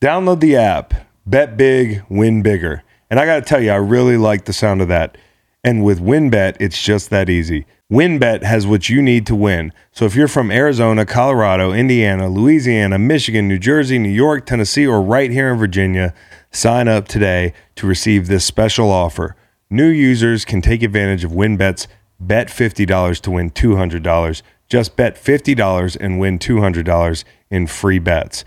Download the app, bet big, win bigger. And I got to tell you, I really like the sound of that. And with WynnBET, it's just that easy. WynnBET has what you need to win. So if you're from Arizona, Colorado, Indiana, Louisiana, Michigan, New Jersey, New York, Tennessee, or right here in Virginia, sign up today to receive this special offer. New users can take advantage of WynnBET's bet $50 to win $200. Just bet $50 and win $200 in free bets.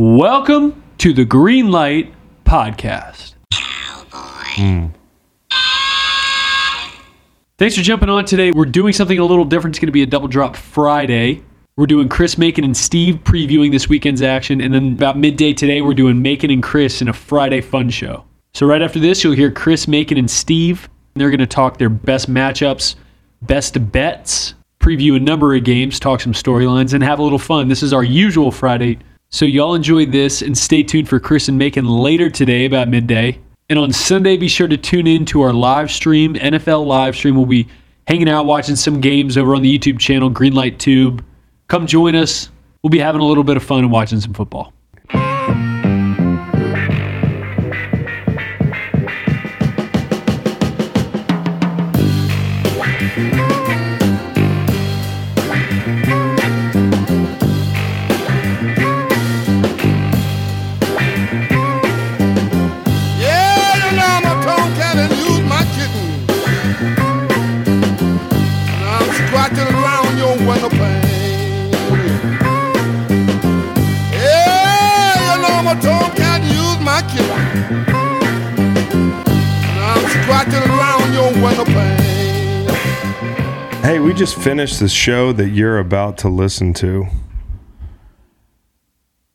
Welcome to the Green Light Podcast. Thanks for jumping on today. We're doing something a little different. It's going to be a double drop Friday. We're doing Chris Macon and Steve previewing this weekend's action. And then about midday today, we're doing Macon and Chris in a Friday fun show. So, right after this, you'll hear Chris Macon and Steve. They're going to talk their best matchups, best bets, preview a number of games, talk some storylines, and have a little fun. This is our usual Friday. So, y'all enjoy this and stay tuned for Chris and Macon later today about midday. And on Sunday, be sure to tune in to our live stream, NFL live stream. We'll be hanging out, watching some games over on the YouTube channel, Greenlight Tube. Come join us. We'll be having a little bit of fun and watching some football. We just finished the show that you're about to listen to.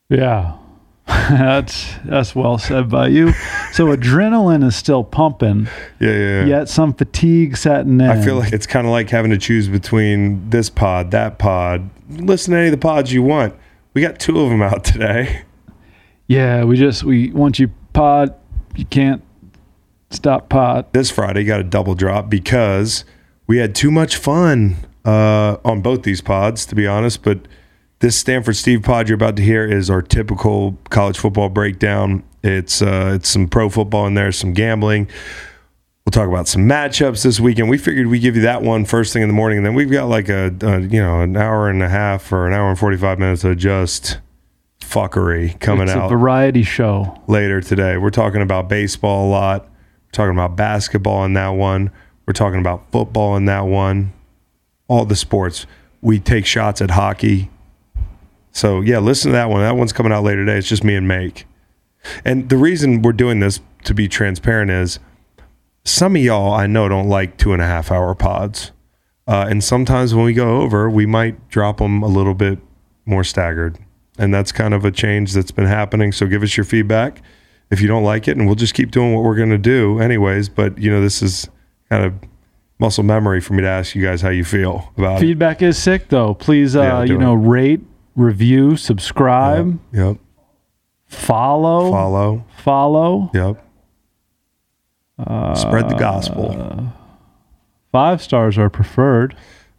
Yeah. that's that's well said by you. So adrenaline is still pumping, Yeah, yeah. yeah. yet some fatigue setting in. I feel like it's kind of like having to choose between this pod, that pod. Listen to any of the pods you want. We got two of them out today. yeah, we just we once you pod, you can't stop pod. This Friday got a double drop because we had too much fun uh, on both these pods, to be honest. But this Stanford Steve pod you're about to hear is our typical college football breakdown. It's uh, it's some pro football in there, some gambling. We'll talk about some matchups this weekend. We figured we give you that one first thing in the morning, and then we've got like a, a you know an hour and a half or an hour and forty five minutes of just fuckery coming it's out a variety show. later today. We're talking about baseball a lot. We're talking about basketball in that one. We're talking about football in that one. All the sports. We take shots at hockey. So yeah, listen to that one. That one's coming out later today. It's just me and Make. And the reason we're doing this to be transparent is some of y'all I know don't like two and a half hour pods. Uh, and sometimes when we go over, we might drop them a little bit more staggered. And that's kind of a change that's been happening. So give us your feedback if you don't like it, and we'll just keep doing what we're going to do, anyways. But, you know, this is kind of muscle memory for me to ask you guys how you feel about. Feedback is sick though. Please, uh, Yeah, you know, it. rate, review, subscribe, Yep. follow, Follow. follow. Yep. Spread the gospel. Five stars are preferred.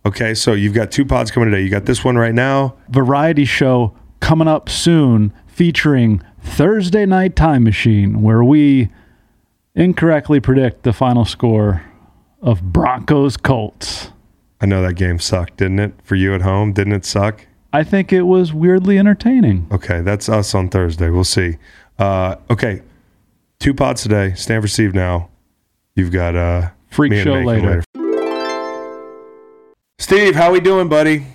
Okay, so you've got two pods coming today. You got this one right now. variety show coming up soon featuring Thursday Night Time Machine, where we incorrectly predict the final score of Broncos Colts. I know that game sucked, didn't it? For you at home, didn't it suck? I think it was weirdly entertaining. Okay, that's us on Thursday. We'll see. Uh, okay, two pods today. Stanford Steve now. You've got uh, Freak me show Macon later. Steve, how we doing, buddy?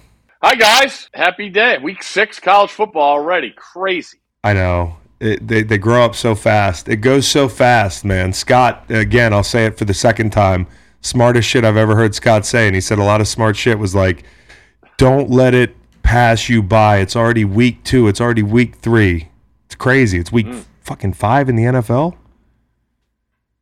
Hi guys, happy day. Week six college football already. Crazy. I know. It, they, they grow up so fast. It goes so fast, man. Scott, again, I'll say it for the second time. Smartest shit I've ever heard Scott say. And he said a lot of smart shit was like, don't let it pass you by. It's already week two. It's already week three. It's crazy. It's week mm. fucking five in the NFL.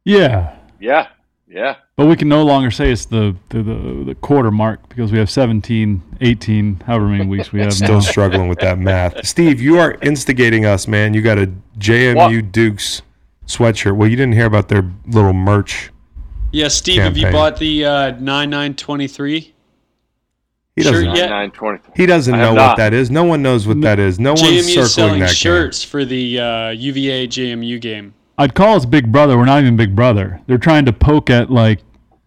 Yeah. Yeah, yeah. But we can no longer say it's the, the, the, the quarter mark because we have 17, 18, however many weeks we have Still now. struggling with that math. Steve, you are instigating us, man. You got a JMU What? Dukes sweatshirt. Well, you didn't hear about their little merch. Yeah, Steve, have you bought the uh, 9923? He Sure, doesn't. yeah. Nine twenty. He doesn't know have what that is. No one knows what that is. No one's JMU circling is selling that shirts for the uh, UVA JMU game. I'd call us Big Brother. We're not even Big Brother. They're trying to poke at like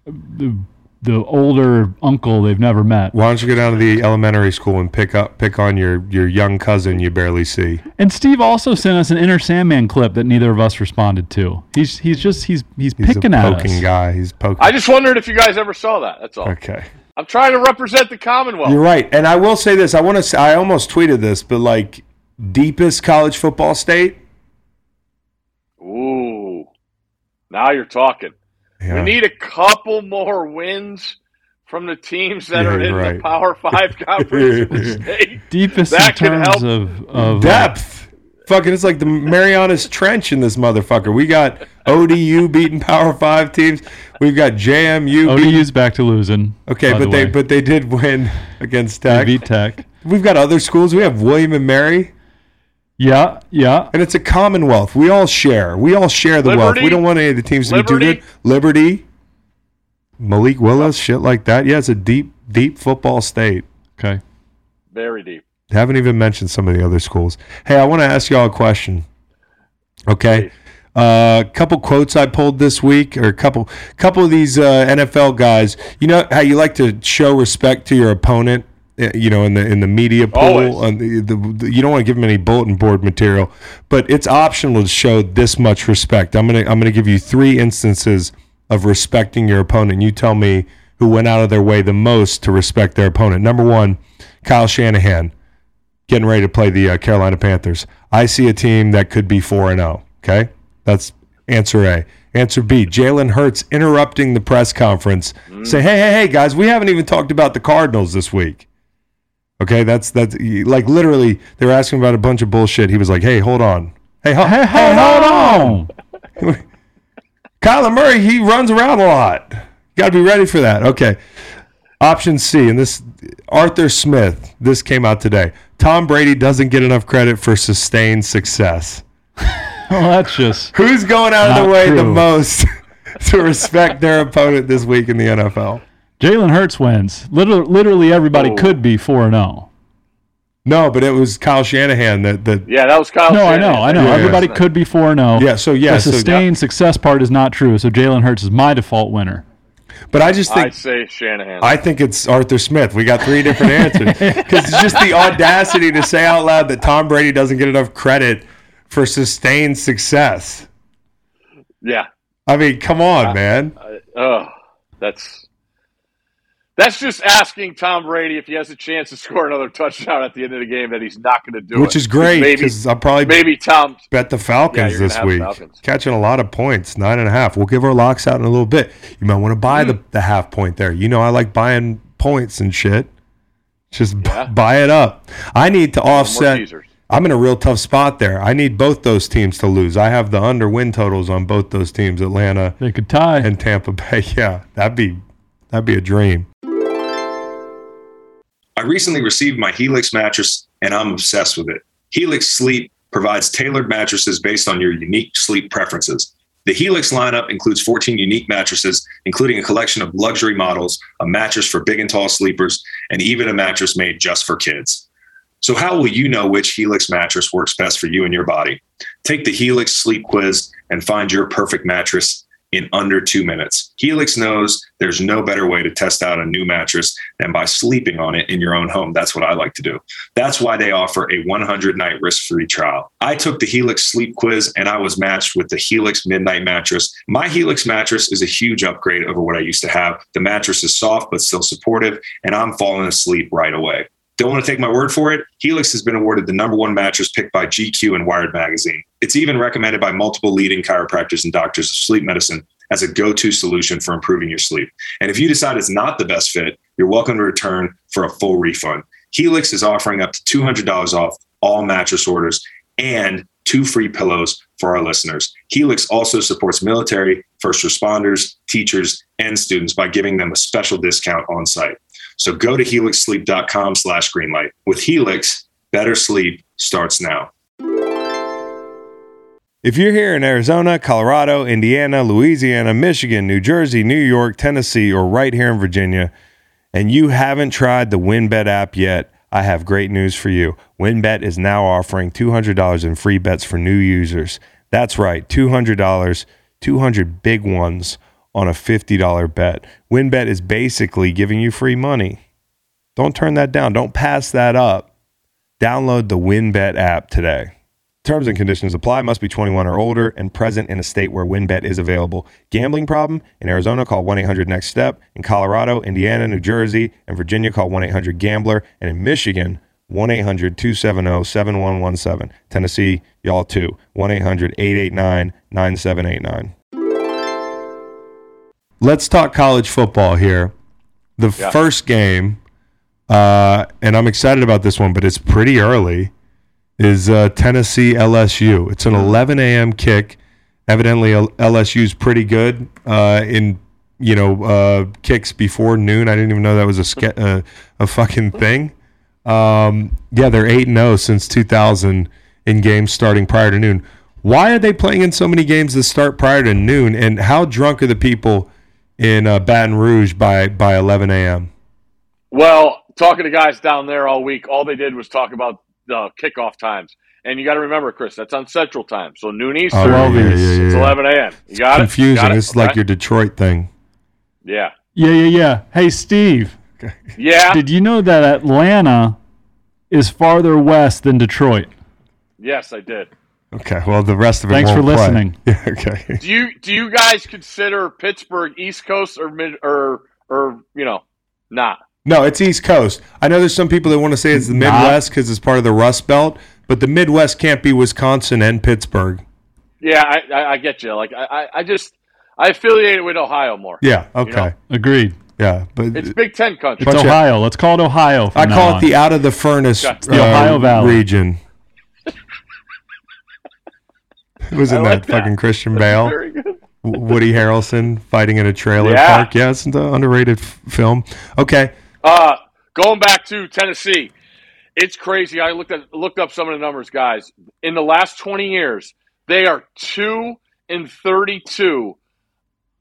the the older uncle they've never met. Why don't you go down to the elementary school and pick up pick on your your young cousin you barely see? And Steve also sent us an Enter Sandman clip that neither of us responded to. He's he's just he's he's, He's picking a at poking us. guy. He's poking. I just wondered if you guys ever saw that. That's all. okay. I'm trying to represent the Commonwealth. You're right. And I will say this. I want to. Say, I almost tweeted this, but like deepest college football state. Ooh, now you're talking. Yeah. We need a couple more wins from the teams that Yeah, are in right. the Power Five conference in the state. Deepest in That could terms help. of of depth. Fucking, it's like the Marianas Trench in this motherfucker. We got ODU beating Power Five teams. We've got JMU. beating- ODU's back to losing. Okay, but the they way. but they did win against They beat Tech. We've got other schools. We have William and Mary, Yeah, yeah. and it's a Commonwealth. We all share. We all share the wealth. We don't want any of the teams to be too good. Liberty, Malik Willis, shit like that. Yeah, it's a deep, deep football state. Okay. Very deep. Haven't even mentioned some of the other schools. Hey, I want to ask y'all a question. Okay. A couple quotes I pulled this week, or a couple, couple of these uh, NFL guys. You know how you like to show respect to your opponent. You know, in the in the media pool, on the, the, the- you don't want to give them any bulletin board material, but it's optional to show this much respect. I'm gonna I'm gonna give you three instances of respecting your opponent. You tell me who went out of their way the most to respect their opponent. Number one, Kyle Shanahan getting ready to play the uh, Carolina Panthers. I see a team that could be 4 and 0. Okay? That's answer A. Answer B, Jalen Hurts interrupting the press conference. Say, hey, hey, hey, guys, we haven't even talked about the Cardinals this week. Okay, that's that's like literally they were asking about a bunch of bullshit. He was like, "Hey, hold on, hey, ho- Hey, hey, hold on. Kyler Murray, he runs around a lot. Got to be ready for that. Okay. Option C, and this Arthur Smith. This came out today. Tom Brady doesn't get enough credit for sustained success. Well, that's just Who's going out of the way the most to respect their opponent this week in the NFL? Jalen Hurts wins. Literally, literally everybody Oh. could be four and zero. No, but it was Kyle Shanahan that that. Yeah, that was Kyle. Shanahan. No, I know, I know. Yeah. Everybody could be four and zero. Yeah, so yeah, the so- sustained success part is not true. So Jalen Hurts is my default winner. But I just think I think say Shanahan. I think it's Arthur Smith. We got three different answers because it's just the audacity to say out loud that Tom Brady doesn't get enough credit for sustained success. yeah. I mean, come on, man. Oh, that's that's just asking Tom Brady if he has a chance to score another touchdown at the end of the game that he's not going to do Which it. is great because I'll probably maybe Tom. bet the Falcons you're this week, Falcons. catching a lot of points, nine and a half. We'll give our locks out in a little bit. You might want to buy Hmm. the, the half point there. You know, I like buying points and shit. Just b- buy it up. I need to offset. I'm in a real tough spot there. I need both those teams to lose. I have the under win totals on both those teams, Atlanta They could tie. and Tampa Bay. Yeah, that'd be that'd be a dream. I recently received my Helix mattress and I'm obsessed with it. Helix Sleep provides tailored mattresses based on your unique sleep preferences. The Helix lineup includes 14 unique mattresses, including a collection of luxury models, a mattress for big and tall sleepers, and even a mattress made just for kids. So, how will you know which Helix mattress works best for you and your body? Take the Helix Sleep Quiz and find your perfect mattress in under two minutes. Helix knows there's no better way to test out a new mattress than by sleeping on it in your own home. That's what I like to do. That's why they offer a 100 night risk free trial. I took the Helix sleep quiz and I was matched with the Helix midnight mattress. My Helix mattress is a huge upgrade over what I used to have. The mattress is soft but still supportive, and I'm falling asleep right away. Don't want to take my word for it? Helix has been awarded the number one mattress picked by GQ and Wired Magazine. It's even recommended by multiple leading chiropractors and doctors of sleep medicine as a go to solution for improving your sleep. And if you decide it's not the best fit, you're welcome to return for a full refund. Helix is offering up to $200 off all mattress orders and two free pillows for our listeners. Helix also supports military, first responders, teachers, and students by giving them a special discount on site. So go to helixsleep.com slash greenlight. With Helix, better sleep starts now. If you're here in Arizona, Colorado, Indiana, Louisiana, Michigan, New Jersey, New York, Tennessee, or right here in Virginia, and you haven't tried the WynnBET app yet, I have great news for you. WynnBET is now offering $200 in free bets for new users. That's right, $200, 200 big ones on a $50 bet. WynnBET is basically giving you free money. Don't turn that down. Don't pass that up. Download the WynnBET app today. Terms and conditions apply. Must be 21 or older and present in a state where WynnBET is available. Gambling problem? In Arizona, call 1 800 NEXT STEP. In Colorado, Indiana, New Jersey, and Virginia, call 1 800 GAMBLER. And in Michigan, 1 800 270 7117. Tennessee, y'all too. 1 800 889 9789. Let's talk college football here. The Yeah. first game, uh, and I'm excited about this one, but it's pretty early is uh, Tennessee LSU. It's an 11 a.m. kick. Evidently, LSU's pretty good uh, in you know uh, kicks before noon. I didn't even know that was a ske- uh, a fucking thing. Um, yeah, they're eight and zero since 2000 in games starting prior to noon. Why are they playing in so many games that start prior to noon? And how drunk are the people in uh, Baton Rouge by by 11 a.m.? Well, talking to guys down there all week, all they did was talk about the kickoff times. And you got to remember, Chris, that's on Central Time. So noon Eastern, Oh, Twelve yeah, is- yeah, yeah, it's 11 a.m. You got it? Confusing. Got it? It's like Okay. your Detroit thing. Yeah. Yeah, yeah, yeah. Hey, Steve, Yeah. did you know that Atlanta is farther west than Detroit? yes, I did. Okay. Well, the rest of it. Thanks for play. listening. Yeah. Okay. Do you do you guys consider Pittsburgh East Coast or mid or or you know not? No, it's East Coast. I know there's some people that want to say it's the Midwest because it's part of the Rust Belt, but the Midwest can't be Wisconsin and Pittsburgh. Yeah, I, I, I get you. Like I, I- I just I affiliate it with Ohio more. Yeah. Okay. know? Agreed. Yeah. But It's Big Ten country. It's Ohio. Let's call it Ohio. from I now call on. it the out of the furnace Gotcha. uh, The Ohio Valley. region. It was in that fucking Christian Bale, Very Woody Harrelson fighting in a trailer Yeah. park. Yeah, it's an underrated f- film. Okay. Uh, going back to Tennessee, it's crazy. I looked at looked up some of the numbers, guys. In the last twenty years, they are two and thirty-two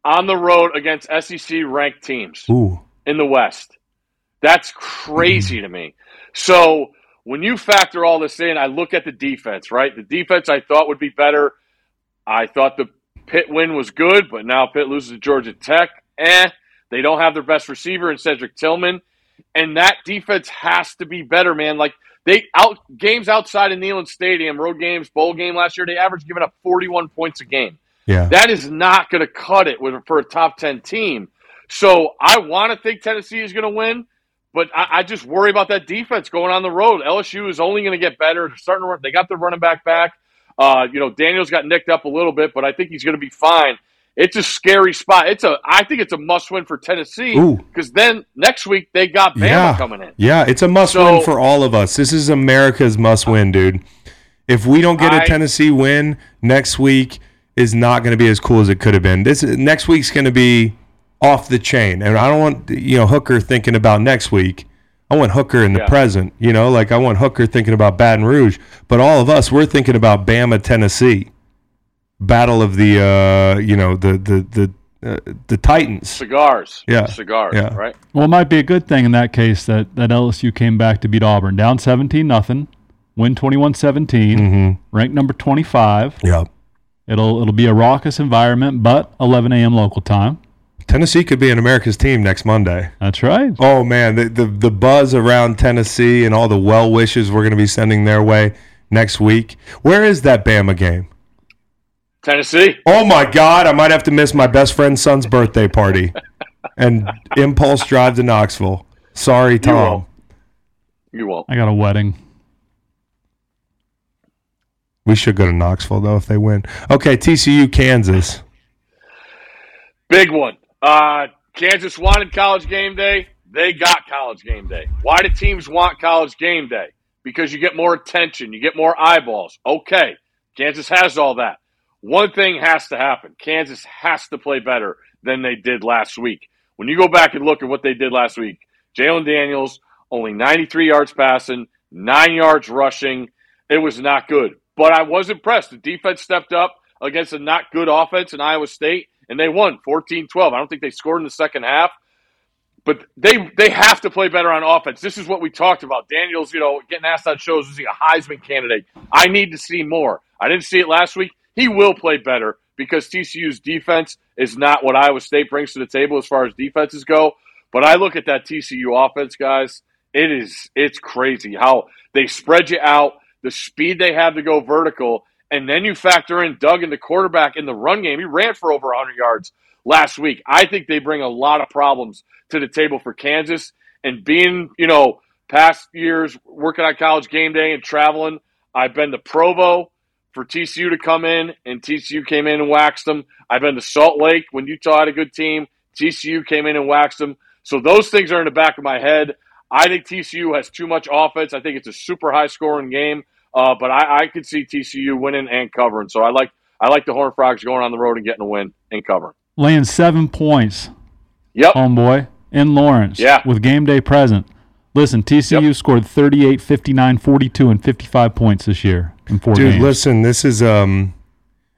on the road against SEC ranked teams Ooh. in the West. That's crazy to me. So when you factor all this in, I look at the defense, right? The defense I thought would be better. I thought the Pitt win was good, but now Pitt loses to Georgia Tech. Eh, they don't have their best receiver in Cedric Tillman. And that defense has to be better, man. Like they out games outside of Neyland Stadium, road games, bowl game last year, they averaged giving up 41 points a game. Yeah. That is not going to cut it with for a top 10 team. So I want to think Tennessee is going to win, but I, I just worry about that defense going on the road. LSU is only going to get better. They're starting to run. They got their running back back. Uh, you know, Daniels got nicked up a little bit, but I think he's going to be fine. It's a scary spot. It's a. I think it's a must win for Tennessee because then next week they got Bama yeah. coming in. Yeah, it's a must So- win for all of us. This is America's must win, dude. If we don't get a Tennessee win next week, is not going to be as cool as it could have been. This next week's going to be off the chain, and I don't want you know Hooker thinking about next week. I want Hooker in the Yeah. present. You know, like I want Hooker thinking about Baton Rouge, but all of us we're thinking about Bama, Tennessee, battle of the uh, you know the the the uh, the Titans. Cigars. Yeah. Cigars. Yeah. Right. Well, it might be a good thing in that case that, that LSU came back to beat Auburn. Down 17 nothing, win 21 17, Mm-hmm. ranked number 25. Yeah. It'll it'll be a raucous environment, but 11 a.m. local time. Tennessee could be an America's team next Monday. That's right. Oh man, the, the the buzz around Tennessee and all the well wishes we're going to be sending their way next week. Where is that Bama game? Tennessee. Oh my God, I might have to miss my best friend's son's birthday party and impulse drive to Knoxville. Sorry, Tom. won't. You won't. I got a wedding. We should go to Knoxville though if they win. Okay, TCU, Kansas. Big one. Uh, Kansas wanted college game day. they got college game day. Why do teams want college game day? Because you get more attention, you get more eyeballs. Okay, Kansas has all that. One thing has to happen Kansas has to play better than they did last week. When you go back and look at what they did last week, Jalon Daniels, only 93 yards passing, nine yards rushing. It was not good. But I was impressed. The defense stepped up against a not good offense in Iowa State, and they won 14 12. I don't think they scored in the second half. But they they have to play better on offense. This is what we talked about. Daniels, you know, getting asked on shows, is he a Heisman candidate? I need to see more. I didn't see it last week. He will play better because TCU's defense is not what Iowa State brings to the table as far as defenses go. But I look at that TCU offense, guys. It is it's crazy how they spread you out, the speed they have to go vertical, and then you factor in Duggan, the quarterback in the run game. He ran for over 100 yards last week. I think they bring a lot of problems to the table for Kansas. And being, you know, past years working on college game day and traveling, I've been to Provo for TCU to come in, and TCU came in and waxed them. I've been to Salt Lake when Utah had a good team. TCU came in and waxed them. So those things are in the back of my head. I think TCU has too much offense. I think it's a super high scoring game, uh, but I, I could see TCU winning and covering. So I like I like the Horned Frogs going on the road and getting a win and covering. Laying seven points, Yep. homeboy, in Lawrence. Yeah. With game day present. Listen, TCU Yep. scored 38, 59, 42, and 55 points this year in four Dude, games. listen, this is um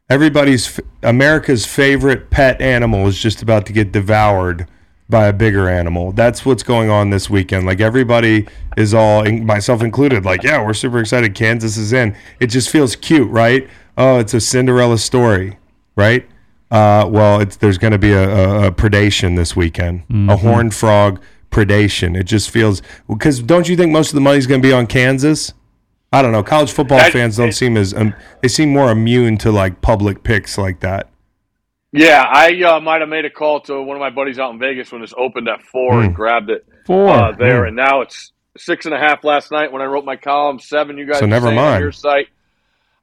everybody's America's favorite pet animal is just about to get devoured by a bigger animal. That's what's going on this weekend. Like everybody is all, myself included, like, yeah, we're super excited. Kansas is in. It just feels cute, right? Oh, it's a Cinderella story, right? Uh, well, it's there's going to be a, a, a predation this weekend, a horned frog predation. It just feels because don't you think most of the money's going to be on Kansas? I don't know. College football That- fans don't seem as um, they seem more immune to like public picks like that. Yeah, I uh, might have made a call to one of my buddies out in Vegas when this opened at four and grabbed it Four. uh, there, and now it's six and a half last night when I wrote my column. Seven, you guys. So never mind. Your site.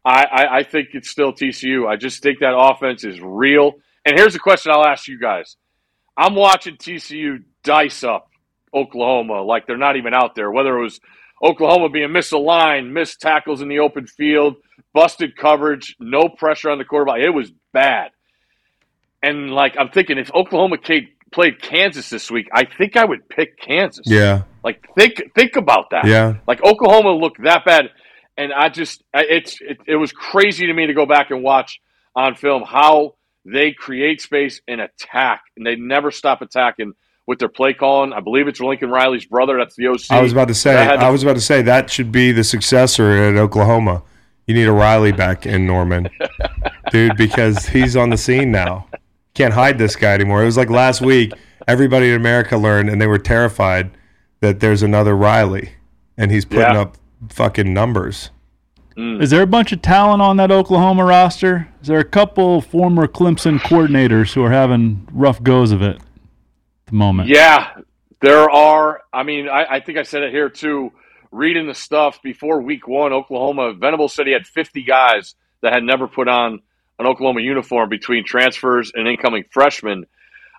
I, I, I think it's still TCU. I just think that offense is real. And here's the question I'll ask you guys: I'm watching TCU dice up Oklahoma like they're not even out there. Whether it was Oklahoma being misaligned, missed tackles in the open field, busted coverage, no pressure on the quarterback. It was bad. And like I'm thinking, if Oklahoma K- played Kansas this week, I think I would pick Kansas. Yeah, Like think think about that. yeah. Like Oklahoma looked that bad, and I just it's it, it was crazy to me to go back and watch on film how they create space and attack, and they never stop attacking with their play calling. I believe it's Lincoln Riley's brother. That's the OC. I was about to say. To- I was about to say that should be the successor at Oklahoma. You need a Riley back in Norman, dude, because he's on the scene now. Can't hide this guy anymore. It was like last week. Everybody in America learned, and they were terrified that there's another Riley, and he's putting Yeah. up fucking numbers. Mm. Is there a bunch of talent on that Oklahoma roster? Is there a couple former Clemson coordinators who are having rough goes of it at the moment? Yeah, there are. I mean, I, I think I said it here too. Reading the stuff before week one, Oklahoma, Venable said he had 50 guys that had never put on an Oklahoma uniform between transfers and incoming freshmen.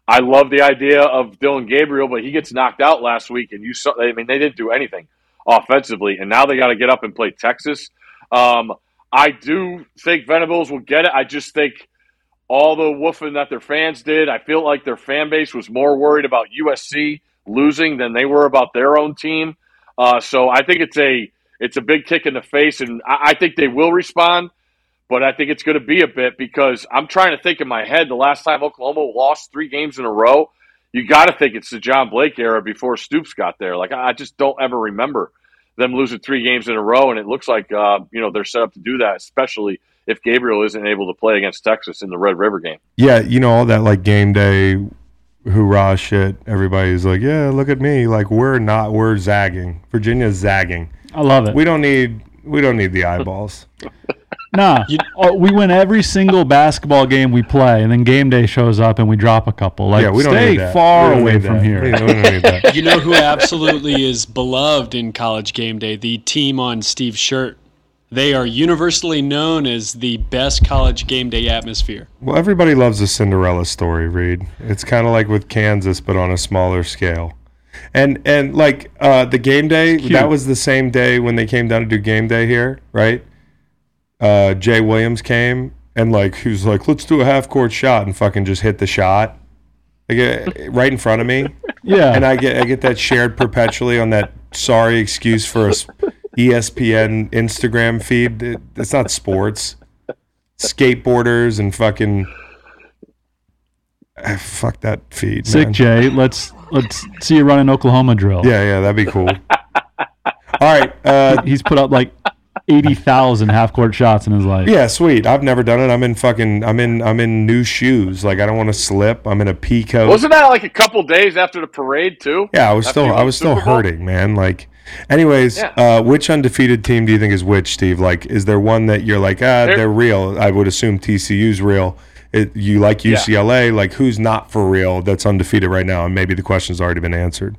I love the idea of Dillon Gabriel, but he gets knocked out last week, and you saw. I mean, they didn't do anything offensively, and now they got to get up and play Texas. Um, I do think Venables will get it. I just think all the woofing that their fans did, I feel like their fan base was more worried about USC losing than they were about their own team. Uh, so I think it's a it's a big kick in the face, and I, I think they will respond. But I think it's going to be a bit because I'm trying to think in my head the last time Oklahoma lost three games in a row. You got to think it's the John Blake era before Stoops got there. Like I just don't ever remember them losing three games in a row, and it looks like uh, you know they're set up to do that, especially if Gabriel isn't able to play against Texas in the Red River game. Yeah, you know all that like game day hoorah shit. Everybody's like, "Yeah, look at me!" Like we're not, we're zagging. Virginia's zagging. I love it. We don't need, we don't need the eyeballs. Nah, oh, we win every single basketball game we play, and then game day shows up and we drop a couple. Like, yeah, we don't stay need that. far We don't away need from that. here. We don't, don't need. You know who absolutely is beloved in college game day? The team on Steve's shirt. They are universally known as the best college game day atmosphere. Well, everybody loves a Cinderella story, Reed. It's kind of like with Kansas, but on a smaller scale. And and like uh, the game day, Cute. that was the same day when they came down to do game day here, right? Uh, Jay Williams came and like he was like, "Let's do a half court shot," and fucking just hit the shot, like uh, right in front of me. Yeah. and I get I get that shared perpetually on that sorry excuse for a ESPN Instagram feed. It, it's not sports. Skateboarders and fucking Ah, fuck that feed. Sick man. Jay. Let's let's see you run an Oklahoma drill. Yeah, yeah, that'd be cool. All right. Uh, He's put up like eighty thousand half court shots in his life. yeah, sweet. I've never done it. I'm in fucking. I'm in. I'm in new shoes. Like I don't want to slip. I'm in a pea coat. Wasn't that like a couple days after the parade too? Yeah, I was After still I was still hurting, man. Like, anyways, Yeah. uh, which undefeated team do you think is which, Steve? Like, is there one that you're like, ah, There- they're real? I would assume TCU's real. It, you like Yeah. UCLA? Like, who's not for real? That's undefeated right now, and maybe the question's already been answered.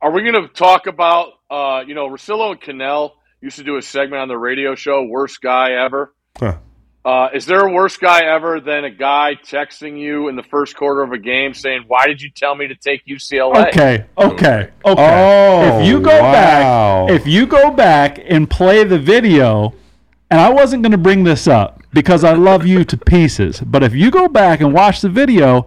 Are we going to talk about, uh, you know, Russillo and Kanell used to do a segment on the radio show, Worst Guy Ever? Huh. Uh, is there a worse guy ever than a guy texting you in the first quarter of a game saying, Why did you tell me to take UCLA? Okay, okay, okay. Oh, if you go wow. back, if you go back and play the video, and I wasn't going to bring this up because I love you to pieces, but if you go back and watch the video,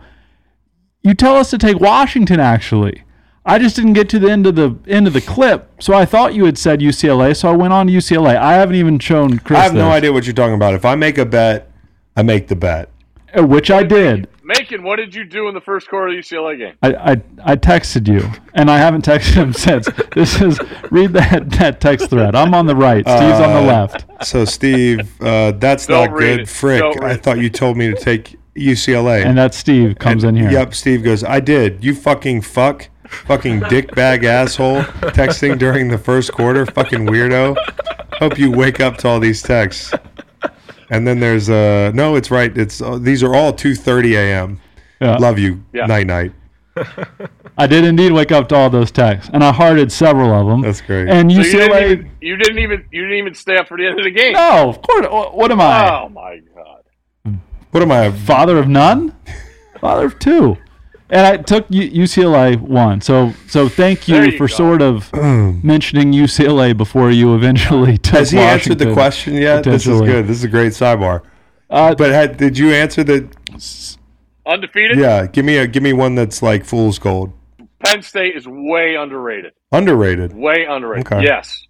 you tell us to take Washington. Actually, I just didn't get to the end of the end of the clip, so I thought you had said UCLA, so I went on to UCLA. I haven't even shown Chris. I have no this, idea what you're talking about. If I make a bet, I make the bet. uh, which I did. Macon, what did you do in the first quarter of the UCLA game? I, I, I texted you, and I haven't texted him since. This is read that, that text thread. I'm on the right. Steve's on the Uh, left. So, Steve, uh, that's Don't not read good. it. Frick, Don't read I it. thought you told me to take UCLA. And that Steve comes in here. Yep, Steve goes, I did. You fucking fuck. Fucking dickbag asshole. Texting during the first quarter. Fucking weirdo. Hope you wake up to all these texts. And then there's uh no, it's right. It's uh, these are all 2:30 a.m. Yeah. Love you. Yeah. Night night. I did indeed wake up to all those texts, and I hearted several of them. That's great. And So you, didn't UCLA. even, you didn't even you didn't even stay up for the end of the game. no, of course. What am I? Oh my god! What am I? Father of none? Father of two. And I took UCLA one. So so thank you, you for go. sort of mentioning UCLA before you eventually took it. Has he answered the question yet? This is good. This is a great sidebar. Uh, But had, did you answer the? Undefeated. Yeah, give me a give me one that's like fool's gold. Penn State is way underrated. Underrated. Way underrated. Okay. Yes,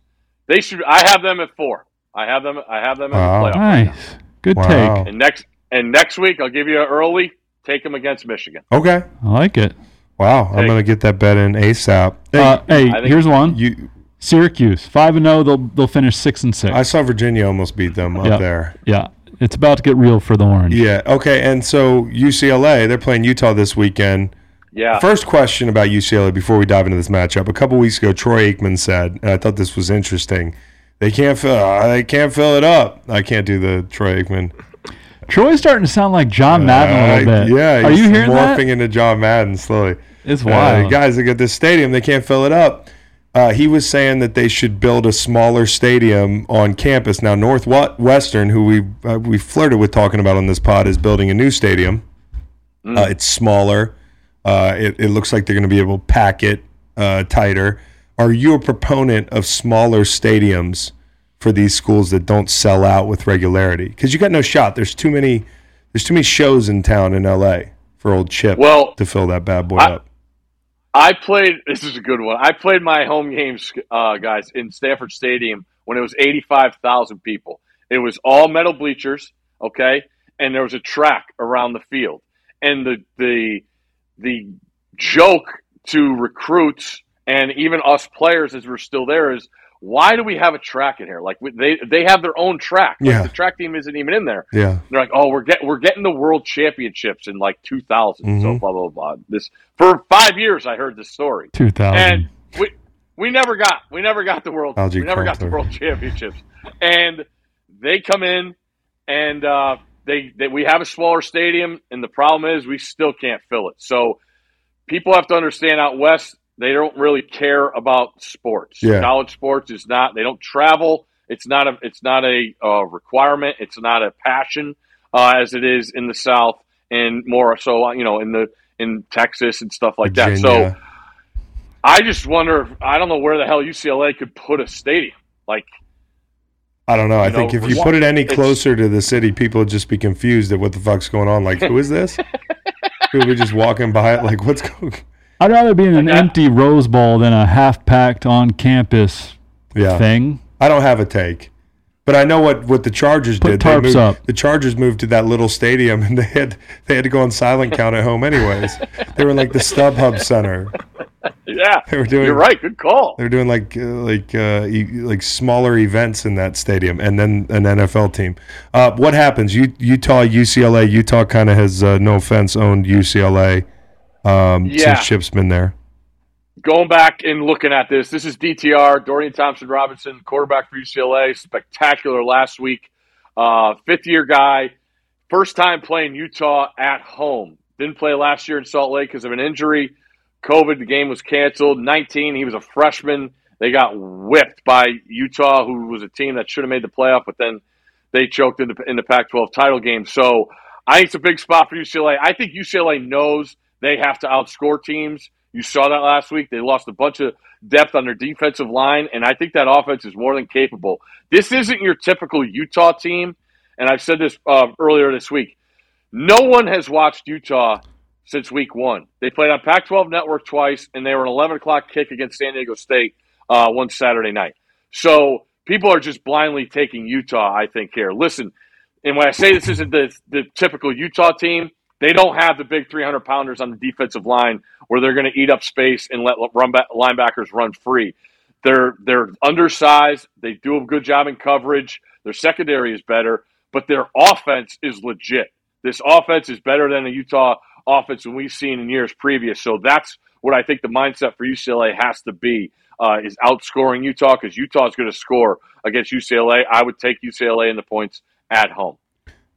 they should. I have them at four. I have them. I have them in Wow. the playoff. right nice. Good Wow. take. And next and next week, I'll give you an early. Take them against Michigan. Okay. I like it. Wow. I'm gonna get that bet in ASAP. Uh, hey, here's one. You, Syracuse, five and zero. They'll they'll finish six and six. I saw Virginia almost beat them up Yeah. there. yeah, it's about to get real for the Orange. Yeah. Okay. And so UCLA, they're playing Utah this weekend. Yeah. First question about UCLA before we dive into this matchup. A couple weeks ago, Troy Aikman said, and I thought this was interesting. They can't fill. uh, They can't fill it up. I can't do the Troy Aikman. Troy's starting to sound like John Madden a little Uh, bit. Yeah. are he's you hearing morphing that? into John Madden slowly. It's Uh, wild. guys, they got this stadium. They can't fill it up. Uh, he was saying that they should build a smaller stadium on campus. Now, Northwestern, who we uh, we flirted with talking about on this pod, is building a new stadium. Uh, it's smaller. Uh, it, it looks like they're going to be able to pack it uh, tighter. Are you a proponent of smaller stadiums for these schools that don't sell out with regularity? Because you got no shot. There's too many. There's too many shows in town in L.A. for old Chip Well, to fill that bad boy I- up. I played. This is a good one. I played my home games, uh, guys, in Stanford Stadium when it was eighty-five thousand people. It was all metal bleachers, okay, and there was a track around the field. And the the the joke to recruits and even us players, as we're still there, is why do we have a track in here? Like they they have their own track. Like, Yeah. the track team isn't even in there. Yeah. They're like, oh, we're get we're getting the world championships in like 2000. So Mhm. blah blah blah. This for five years, I heard this story, Two thousand. and we we never got we never got the world Algae we never got the world championships, and they come in and uh, they, they we have a smaller stadium, and the problem is we still can't fill it. So people have to understand out west they don't really care about sports. Yeah. College sports is not. They don't travel. It's not a. It's not a uh, requirement. It's not a passion uh, as it is in the South and more so. uh, You know, in the in Texas and stuff like that. So I just wonder. I don't know where the hell UCLA could put a stadium. Like, I don't know. I You think if you put it any closer to the city, people would just be confused at what the fuck's going on. Like, who is this? People be just walking by it, like, what's going? I'd rather be in an Like empty Rose Bowl than a half-packed on-campus Yeah, thing. I don't have a take, but I know what what the Chargers Put did. tarps moved, up. The Chargers moved to that little stadium, and they had they had to go on silent count at home anyways. they were in like the StubHub Center. yeah, They were doing- You're right. Good call. They're doing like uh, like uh, e- like smaller events in that stadium, and then an NFL team. Uh, what happens? U- Utah, UCLA. Utah kind of has, uh, no offense, owned UCLA um, Yeah. since Chip's been there. Going back and looking at this, this is DTR Dorian Thompson Robinson, quarterback for UCLA. Spectacular last week. Uh, fifth year guy, first time playing Utah at home. Didn't play last year in Salt Lake because of an injury. COVID, the game was canceled. 19, he was a freshman. They got whipped by Utah, who was a team that should have made the playoff, but then they choked in the, in the Pac 12 title game. So I think it's a big spot for UCLA. I think UCLA knows they have to outscore teams. You saw that last week. They lost a bunch of depth on their defensive line, and I think that offense is more than capable. This isn't your typical Utah team, and I've said this uh, earlier this week. No one has watched Utah since week one. They played on Pac 12 Network twice, and they were an 11 o'clock kick against San Diego State uh, one Saturday night. So people are just blindly taking Utah, I think, here. Listen, and when I say this isn't the, the typical Utah team, they don't have the big 300 pounders on the defensive line where they're going to eat up space and let run back, linebackers run free. They're they're undersized. They do a good job in coverage. Their secondary is better, but their offense is legit. This offense is better than the Utah offense than we've seen in years previous. So that's what I think the mindset for UCLA has to be: uh, is outscoring Utah because Utah is going to score against UCLA. I would take UCLA in the points at home.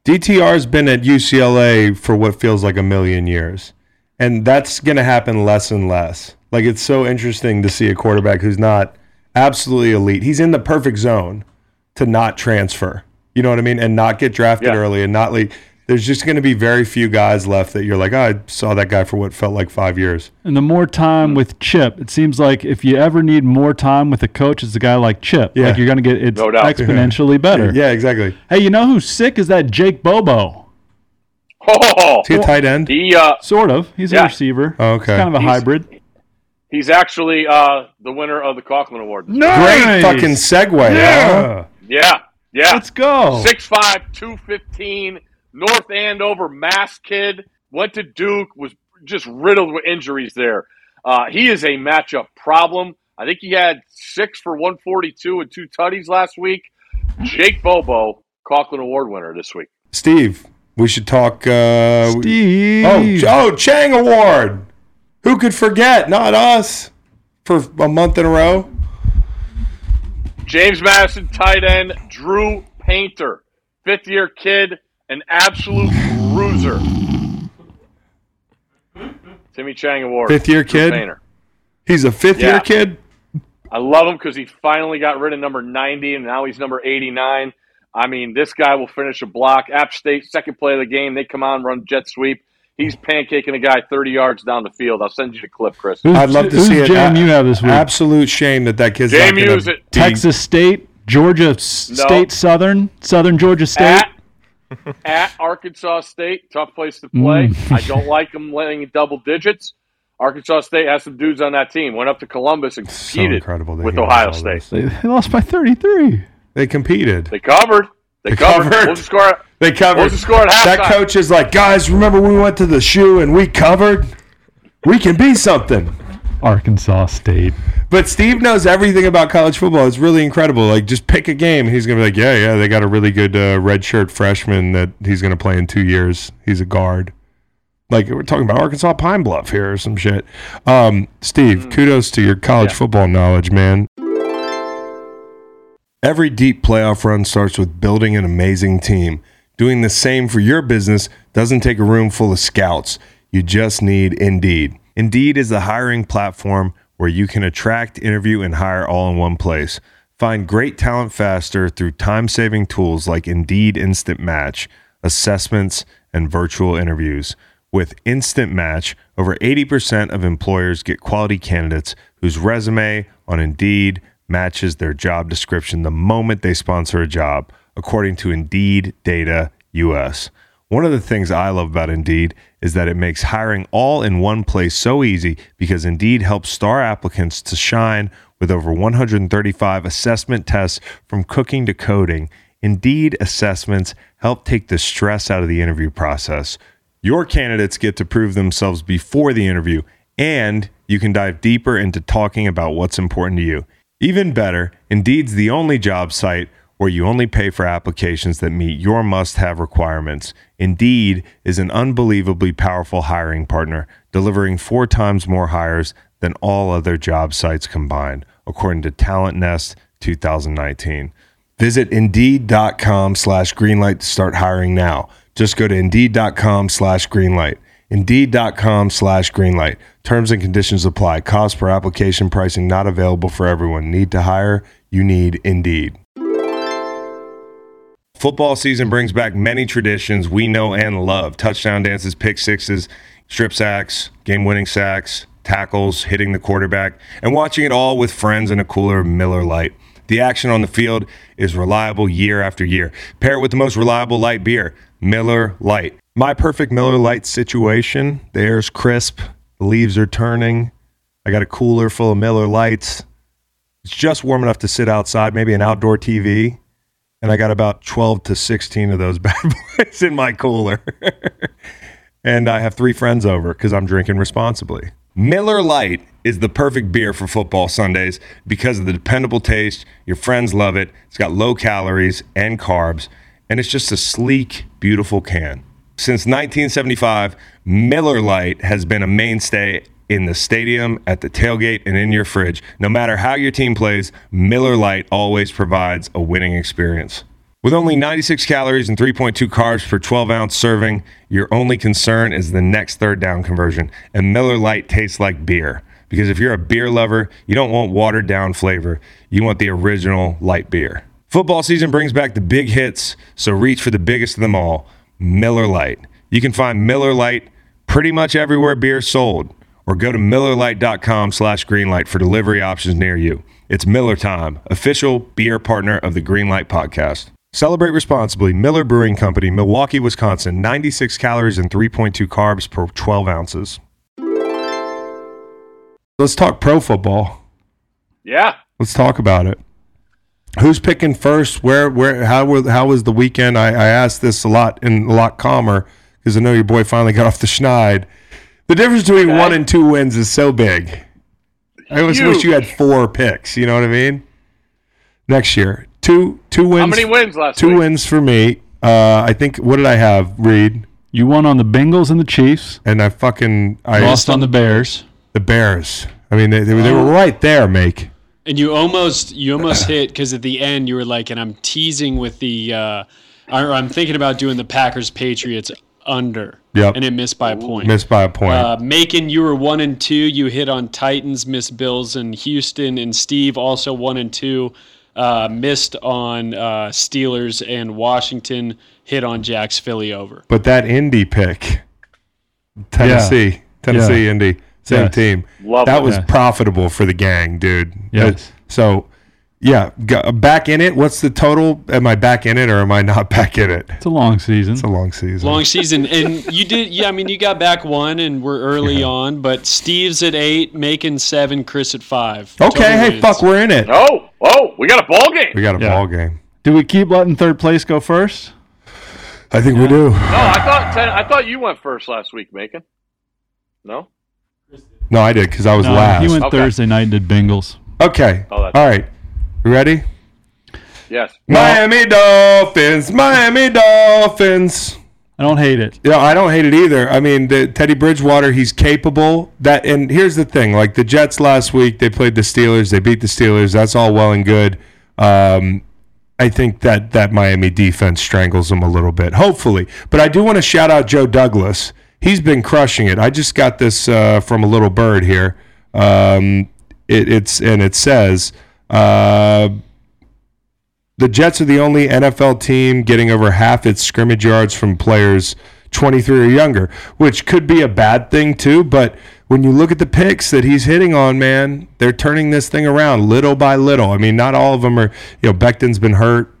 DTR's been at UCLA for what feels like a million years. And that's going to happen less and less. Like it's so interesting to see a quarterback who's not absolutely elite. He's in the perfect zone to not transfer. You know what I mean? And not get drafted Yeah. early and not like there's just going to be very few guys left that you're like, oh, I saw that guy for what felt like 5 years. And the more time with Chip, it seems like if you ever need more time with a coach, it's a guy like Chip. Yeah. Like you're going to get it's No exponentially better. Yeah, exactly. Hey, you know who's sick? Is that Jake Bobo? Oh, Is he a tight end? he uh, Sort of. He's a receiver. Oh, okay. He's kind of a He's- hybrid. he's actually uh, the winner of the Coughlin Award. Great fucking segue. Yeah. huh? Yeah, yeah. Let's go. 6'5", 215, North Andover Mass kid. Went to Duke, was just riddled with injuries there. Uh, he is a matchup problem. I think he had six for 142 and two tutties last week. Jake Bobo, Coughlin Award winner this week. Steve, we should talk uh, Steve. Oh, oh, Chang Award. Who could forget? Not us. For a month in a row. James Madison, tight end. Drew Painter, fifth year kid, an absolute bruiser. Timmy Chang Award. Fifth year kid? Painter. He's a fifth Yeah. year kid. I love him because he finally got rid of number 90 and now he's number 89. I mean, this guy will finish a block. App State, second play of the game. They come on, run jet sweep. He's pancaking a guy 30 yards down the field. I'll send you the clip, Chris. Who's, I'd love to who's see it. JMU A- have this week? Absolute shame that that kid's not JMU gonna it- Texas State, Georgia No. State, Southern, Southern Georgia State. At, at Arkansas State, tough place to play. Mm. I don't like them laying double digits. Arkansas State has some dudes on that team. Went up to Columbus and competed incredible. with Ohio State. They, they lost by 33. They competed. They covered. They, They covered. covered. What was the score? They covered. was the score at halftime? That coach is like, guys, remember we went to the shoe and we covered? We can be something. Arkansas State. But Steve knows everything about college football. It's really incredible. Like, just pick a game. He's going to be like, yeah, yeah, they got a really good uh, redshirt freshman that he's going to play in two years. He's a guard. Like, we're talking about Arkansas Pine Bluff here or some shit. Um, Steve, kudos to your college Yeah. football knowledge, man. Every deep playoff run starts with building an amazing team. Doing the same for your business doesn't take a room full of scouts. You just need Indeed. Indeed is the hiring platform where you can attract, interview, and hire all in one place. Find great talent faster through time saving tools like Indeed Instant Match, assessments, and virtual interviews. With Instant Match, over 80% of employers get quality candidates whose resume on Indeed matches their job description the moment they sponsor a job, according to Indeed Data US. One of the things I love about Indeed is that it makes hiring all in one place so easy because Indeed helps star applicants to shine with over 135 assessment tests from cooking to coding. Indeed assessments help take the stress out of the interview process. Your candidates get to prove themselves before the interview, and you can dive deeper into talking about what's important to you. Even better, Indeed's the only job site where you only pay for applications that meet your must have requirements. Indeed is an unbelievably powerful hiring partner, delivering four times more hires than all other job sites combined, according to Talent Nest 2019. Visit indeed.com slash greenlight to start hiring now. Just go to indeed.com slash greenlight. Indeed.com slash greenlight. Terms and conditions apply. Cost per application pricing not available for everyone. Need to hire? You need Indeed. Football season brings back many traditions we know and love touchdown dances, pick sixes, strip sacks, game winning sacks, tackles, hitting the quarterback, and watching it all with friends in a cooler Miller Lite. The action on the field is reliable year after year. Pair it with the most reliable light beer, Miller Lite. My perfect Miller Lite situation. The air's crisp, the leaves are turning. I got a cooler full of Miller Lites. It's just warm enough to sit outside, maybe an outdoor TV. And I got about 12 to 16 of those bad boys in my cooler. and I have three friends over because I'm drinking responsibly. Miller Lite is the perfect beer for football Sundays because of the dependable taste. Your friends love it. It's got low calories and carbs, and it's just a sleek, beautiful can. Since 1975, Miller Lite has been a mainstay in the stadium, at the tailgate, and in your fridge. No matter how your team plays, Miller Lite always provides a winning experience. With only 96 calories and 3.2 carbs per 12 ounce serving, your only concern is the next third down conversion. And Miller Lite tastes like beer. Because if you're a beer lover, you don't want watered down flavor. You want the original light beer. Football season brings back the big hits, so reach for the biggest of them all Miller Lite. You can find Miller Lite pretty much everywhere beer sold, or go to MillerLite.com slash greenlight for delivery options near you. It's Miller Time, official beer partner of the Greenlight Podcast. Celebrate responsibly. Miller Brewing Company, Milwaukee, Wisconsin. 96 calories and 3.2 carbs per 12 ounces. Let's talk pro football. Yeah. Let's talk about it. Who's picking first? Where? Where? How? were- How was the weekend? I, I asked this a lot and a lot calmer because I know your boy finally got off the schneid. The difference between Okay. one and two wins is so big. I always wish you had four picks. You know what I mean? Next year, two two wins. How many wins last Two week? wins for me. Uh, I think. What did I have? Reed You won on the Bengals and the Chiefs. and I fucking I Lost on the Bears. the Bears. I mean, they, they, were- they were right there, make. And you almost you almost hit because at the end you were like, and I'm teasing with the, uh, or I'm thinking about doing the Packers Patriots under. Yep. And it missed by a point. Missed by a point. Uh, Macon, you were one and two. You hit on Titans, missed Bills and Houston, and Steve also one and two. Uh, missed on uh, Steelers and Washington. Hit on Jack's Philly over. But that Indy pick, Tennessee, Tennessee, Yeah. Indy, same Yes. team. Love that it. was Yeah. profitable for the gang, dude. Yes. So, yeah, go, back in it. What's the total? Am I back in it or am I not back in it? It's a long season. It's a long season. Long season, and you did. Yeah, I mean, you got back one, and we're early on. But Steve's at eight, making seven, Chris at five. okay, Total hey, wins. fuck, we're in it. Oh, oh, we got a ball game. We got a Yeah. ball game. Do we keep letting third place go first? I think we do. No, I thought ten, I thought you went first last week, Macon. No. No, I did because I was No, last. he went Okay. Thursday night and did Bengals. okay. Oh, All right. You ready? Yes. Miami Dolphins. Miami Dolphins. I don't hate it. Yeah, I don't hate it either. I mean, the, Teddy Bridgewater, he's capable. That and here's the thing: like the Jets last week, they played the Steelers, they beat the Steelers. That's all well and good. Um, I think that that Miami defense strangles them a little bit, hopefully. But I do want to shout out Joe Douglas. He's been crushing it. I just got this uh, from a little bird here. Um, it, it's and it says. Uh, the Jets are the only NFL team getting over half its scrimmage yards from players 23 or younger, which could be a bad thing too. But when you look at the picks that he's hitting on, man, they're turning this thing around little by little. I mean, not all of them are. You know, Becton's been hurt.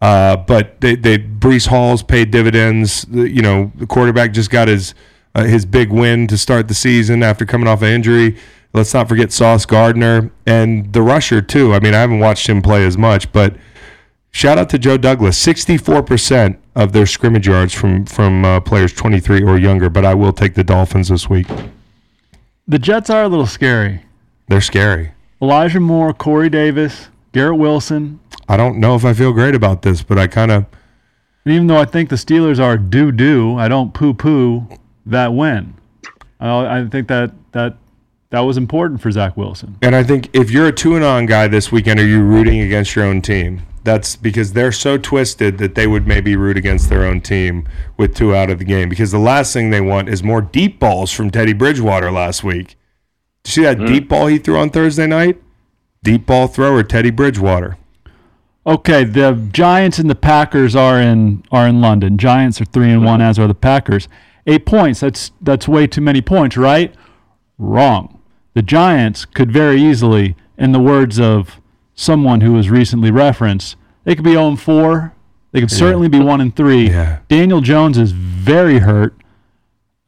Uh, but they, they Breece Hall's paid dividends. You know, the quarterback just got his uh, his big win to start the season after coming off an injury. Let's not forget Sauce Gardner and the rusher too. I mean, I haven't watched him play as much, but shout out to Joe Douglas. Sixty-four percent of their scrimmage yards from from uh, players twenty-three or younger. But I will take the Dolphins this week. The Jets are a little scary. They're scary. Elijah Moore, Corey Davis, Garrett Wilson. I don't know if I feel great about this, but I kind of And even though I think the Steelers are doo doo, I don't poo poo that win. I, I think that that that was important for Zach Wilson. And I think if you're a two and on guy this weekend, are you rooting against your own team? That's because they're so twisted that they would maybe root against their own team with two out of the game. Because the last thing they want is more deep balls from Teddy Bridgewater last week. Did you see that hmm. deep ball he threw on Thursday night? Deep ball thrower Teddy Bridgewater. Okay, the Giants and the Packers are in are in London. Giants are three and one, as are the Packers. Eight points. That's that's way too many points, right? Wrong. The Giants could very easily, in the words of someone who was recently referenced, they could be 0 4. They could certainly be 1 and 3. Yeah. Daniel Jones is very hurt.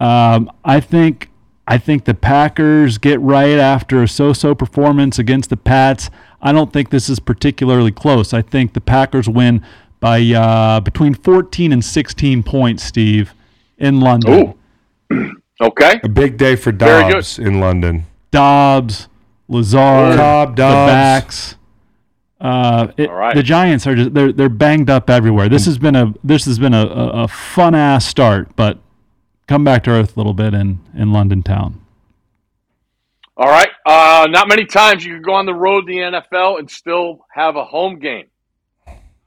Um, I think I think the Packers get right after a so-so performance against the Pats. I don't think this is particularly close. I think the Packers win by uh, between 14 and 16 points, Steve, in London. Ooh. Okay. A big day for Very. Dobbs in London. Dobbs, Lazard, Cobb, the backs. Uh, it- All right. The Giants are just they're they're banged up everywhere. This has been a this has been a, a, a fun ass start, but come back to earth a little bit in in London town. All right. Uh, not many times you can go on the road in the NFL and still have a home game.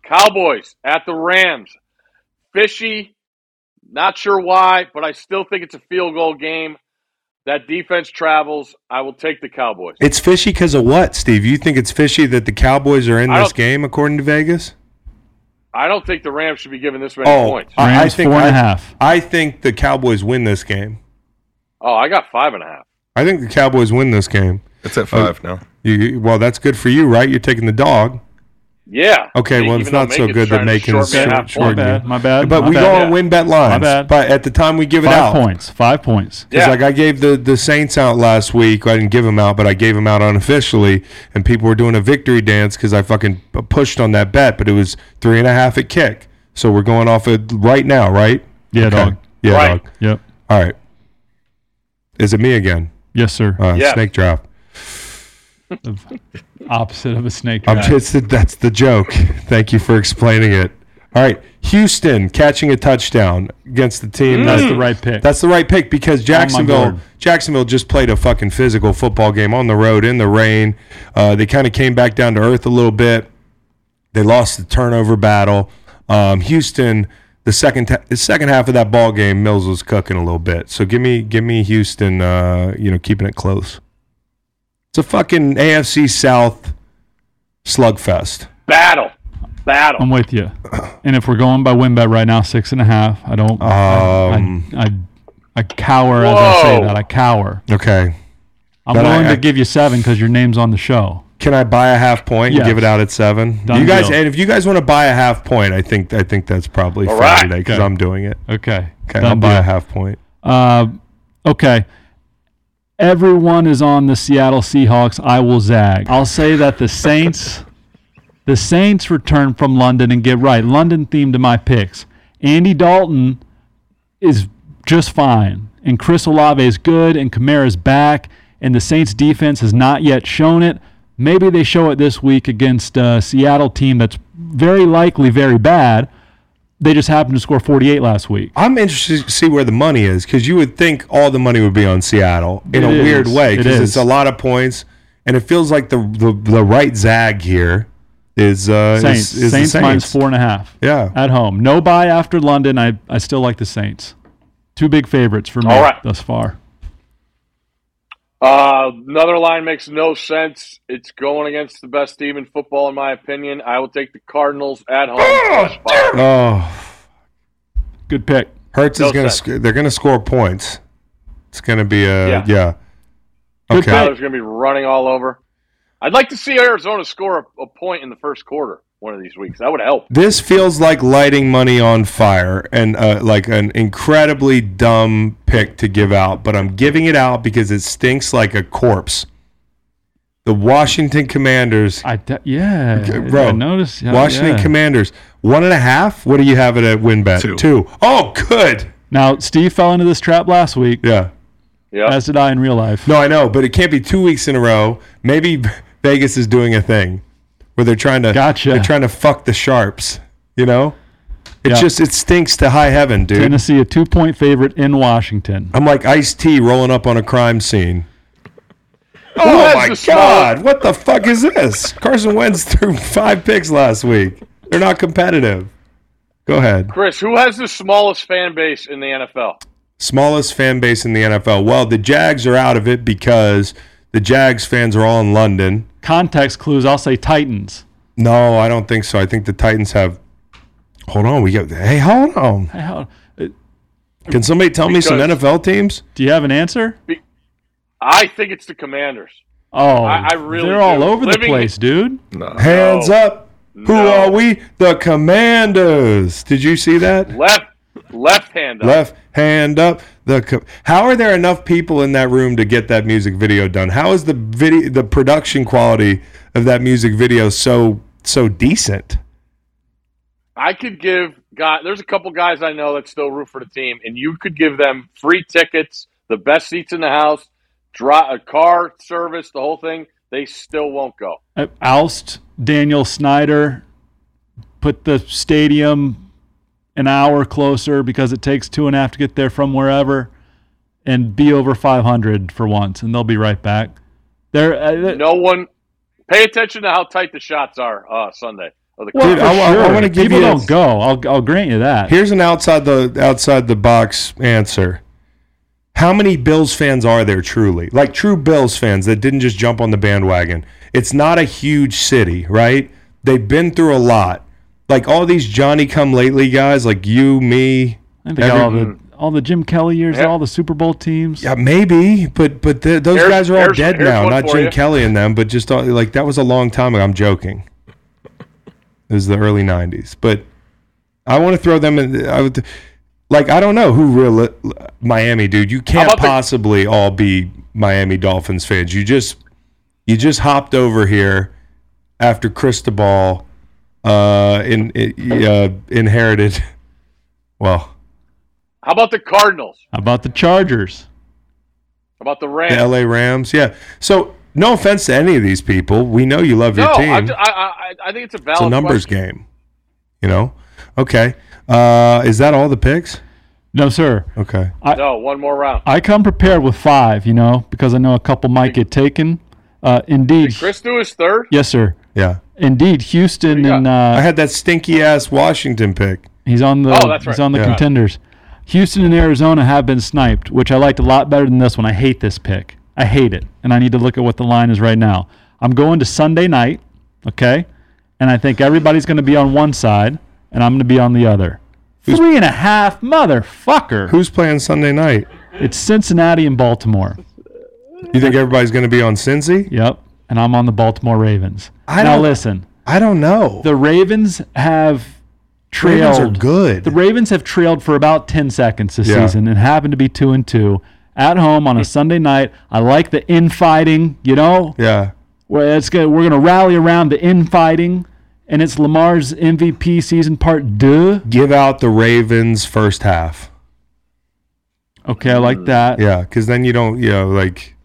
Cowboys at the Rams. Fishy. Not sure why, but I still think it's a field goal game. That defense travels. I will take the Cowboys. It's fishy because of what, Steve? You think it's fishy that the Cowboys are in this game, according to Vegas? I don't think the Rams should be given this many Oh, points. I, I Rams, think four and I, a half. I think the Cowboys win this game. Oh, I got five and a half. I think the Cowboys win this game. It's at five uh, now. You, well, that's good for you, right? You're taking the dog. Yeah. Okay, well, it's not so Macon's good that trying to Macon's short me short- short- My bad. My bad. But my we bad. go on Yeah. WynnBET lines. bad. But at the time we give it Five out, points. Five points. Because Yeah. like I gave the the Saints out last week. I didn't give them out, but I gave them out unofficially, and people were doing a victory dance because I fucking pushed on that bet. But it was three and a half at kick. So we're going off it right now, right? Yeah, Okay. dog. Yeah, Right. dog. Yep. All right. Is it me again? Yes, sir. Uh, Yes. Snake draft. Opposite of a snake I'm draft. just that's the joke. Thank you for explaining it. All right, Houston catching a touchdown against the team. That's That's the right pick. That's the right pick because Jacksonville board. Jacksonville just played a fucking physical football game on the road in the rain. Uh, they kind of came back down to earth a little bit. They lost the turnover battle. Um, Houston, the second ta- the second half of that ball game, Mills was cooking a little bit. So give me give me Houston. Uh, you know, keeping it close. It's a fucking AFC South slugfest. Battle. Battle. I'm with you. And if we're going by WynnBET right now, six and a half. I don't. Um, I, I, I cower as I say Whoa. that. I cower. Okay. I'm But I- willing I- to give you seven because your name's on the show. Can I buy a half point Yes. and give it out at seven? Done you guys, deal. and if you guys want to buy a half point, I think I think that's probably All fair right. today because Okay. I'm doing it. Okay. Okay, Done I'll buy deal. a half point. Uh, okay. Everyone is on the Seattle Seahawks. I will zag. I'll say that the Saints, the Saints return from London and get right. London themed to my picks. Andy Dalton is just fine, and Chris Olave is good, and Kamara's back, and the Saints defense has not yet shown it. Maybe they show it this week against a Seattle team that's very likely very bad. They just happened to score 48 last week. I'm interested to see where the money is because you would think all the money would be on Seattle in It a is. weird way It because it's a lot of points and it feels like the the, the right zag here is uh, Saints. is, Saints, the Saints. four and a half Yeah. at home. No buy after London. I, I still like the Saints. Two big favorites for me All right. thus far. Uh, another line makes no sense. It's going against the best team in football, in my opinion. I will take the Cardinals at home. plus. Oh, Good pick. Hurts No is going to. sense. Sc- they're going to score points. It's going to be a Yeah. yeah. Good Okay. pick. Kyler's going to be running all over. I'd like to see Arizona score a, a point in the first quarter one of these weeks. That would help. This feels like lighting money on fire and uh, like an incredibly dumb pick to give out, but I'm giving it out because it stinks like a corpse. The Washington Commanders, I yeah, Okay, bro. I noticed. yeah, Washington yeah. Commanders, one and a half. What do you have it at WynnBET? Two. Oh, good. Now Steve fell into this trap last week, Yeah. Yeah. as did I in real life. No, I know, but it can't be two weeks in a row. Maybe Vegas is doing a thing where they're trying to Gotcha. they're trying to fuck the sharps. You know, it Yeah. just it stinks to high heaven, dude. Tennessee a two point favorite in Washington. I'm like Ice T rolling up on a crime scene. Oh, oh has my God! What the fuck is this? Carson Wentz threw five picks last week. They're not competitive. Go ahead. Chris, who has the smallest fan base in the NFL? Smallest fan base in the NFL. Well, the Jags are out of it because the Jags fans are all in London. Context clues. I'll say Titans. No, I don't think so. I think the Titans have. Hold on, we got. Hey, hold on. Hey, how- uh, Can somebody tell me some NFL teams? Do you have an answer? I think it's the Commanders. Oh, I- I really they're all do. over the place, dude. Hands No. up. Who are we? The Commanders. Did you see that? Left, left hand up. Left hand up. The co- how are there enough people in that room to get that music video done? How is the video, the production quality of that music video so so decent? I could give guy. There's a couple guys I know that still root for the team, and you could give them free tickets, the best seats in the house, dri a car service, the whole thing. They still won't go. Uh, Oust Daniel Snyder. Put the stadium an hour closer because it takes two and a half to get there from wherever, and be over 500 for once, and they'll be right back. They're uh, No one. Pay attention to how tight the shots are uh, Sunday. Well, Dude, for I- I- I wanna give People you a- don't go. I'll I'll grant you that. Here's an outside the outside the box answer. How many Bills fans are there truly? Like true Bills fans that didn't just jump on the bandwagon. It's not a huge city, right? They've been through a lot. Like all these Johnny come lately guys, like you, me. I think they got all the all the Jim Kelly years, Yeah. all the Super Bowl teams. Yeah, maybe, but but the, those Here's- guys are all dead here's now. Not Jim you. Kelly and them, but just all, like that was a long time ago. I'm joking. It was the early '90s, but I want to throw them in. I would, like I don't know who real Miami, dude. You can't about the- possibly all be Miami Dolphins fans. You just you just hopped over here after Cristobal uh, in, uh, inherited. Well, How about the Cardinals? How about the Chargers? How about the the Rams? LA Rams, yeah. So no offense to any of these people, we know you love no, your team. I, I, I, I think it's a valid it's a numbers question. game. You know? Okay. Uh, is that all the picks? No, sir. Okay. I, No, one more round. I come prepared with five, you know, because I know a couple might get taken. Uh, indeed. Chris do his third. Yes, sir. Yeah. Indeed, Houston you and I uh, had that stinky ass Washington pick. he's on the Oh, that's he's on the Yeah. contenders. Houston and Arizona have been sniped, which I liked a lot better than this one. I hate this pick. I hate it, and I need to look at what the line is right now. I'm going to Sunday night, okay, and I think everybody's going to be on one side, and I'm going to be on the other. Three and a half, motherfucker. Who's playing Sunday night? It's Cincinnati and Baltimore. You think everybody's going to be on Cincy? Yep, and I'm on the Baltimore Ravens. I now don't- listen, I don't know. the Ravens have trailed. Ravens are good. The Ravens have trailed for about ten seconds this Yeah. season and happen to be two and two at home on a Sunday night. I like the infighting. You know, yeah. where it's gonna, we're going to rally around the infighting, and it's Lamar's MVP season part deux. Give out the Ravens first half. Okay, I like that. Yeah, because then you don't, you know, like,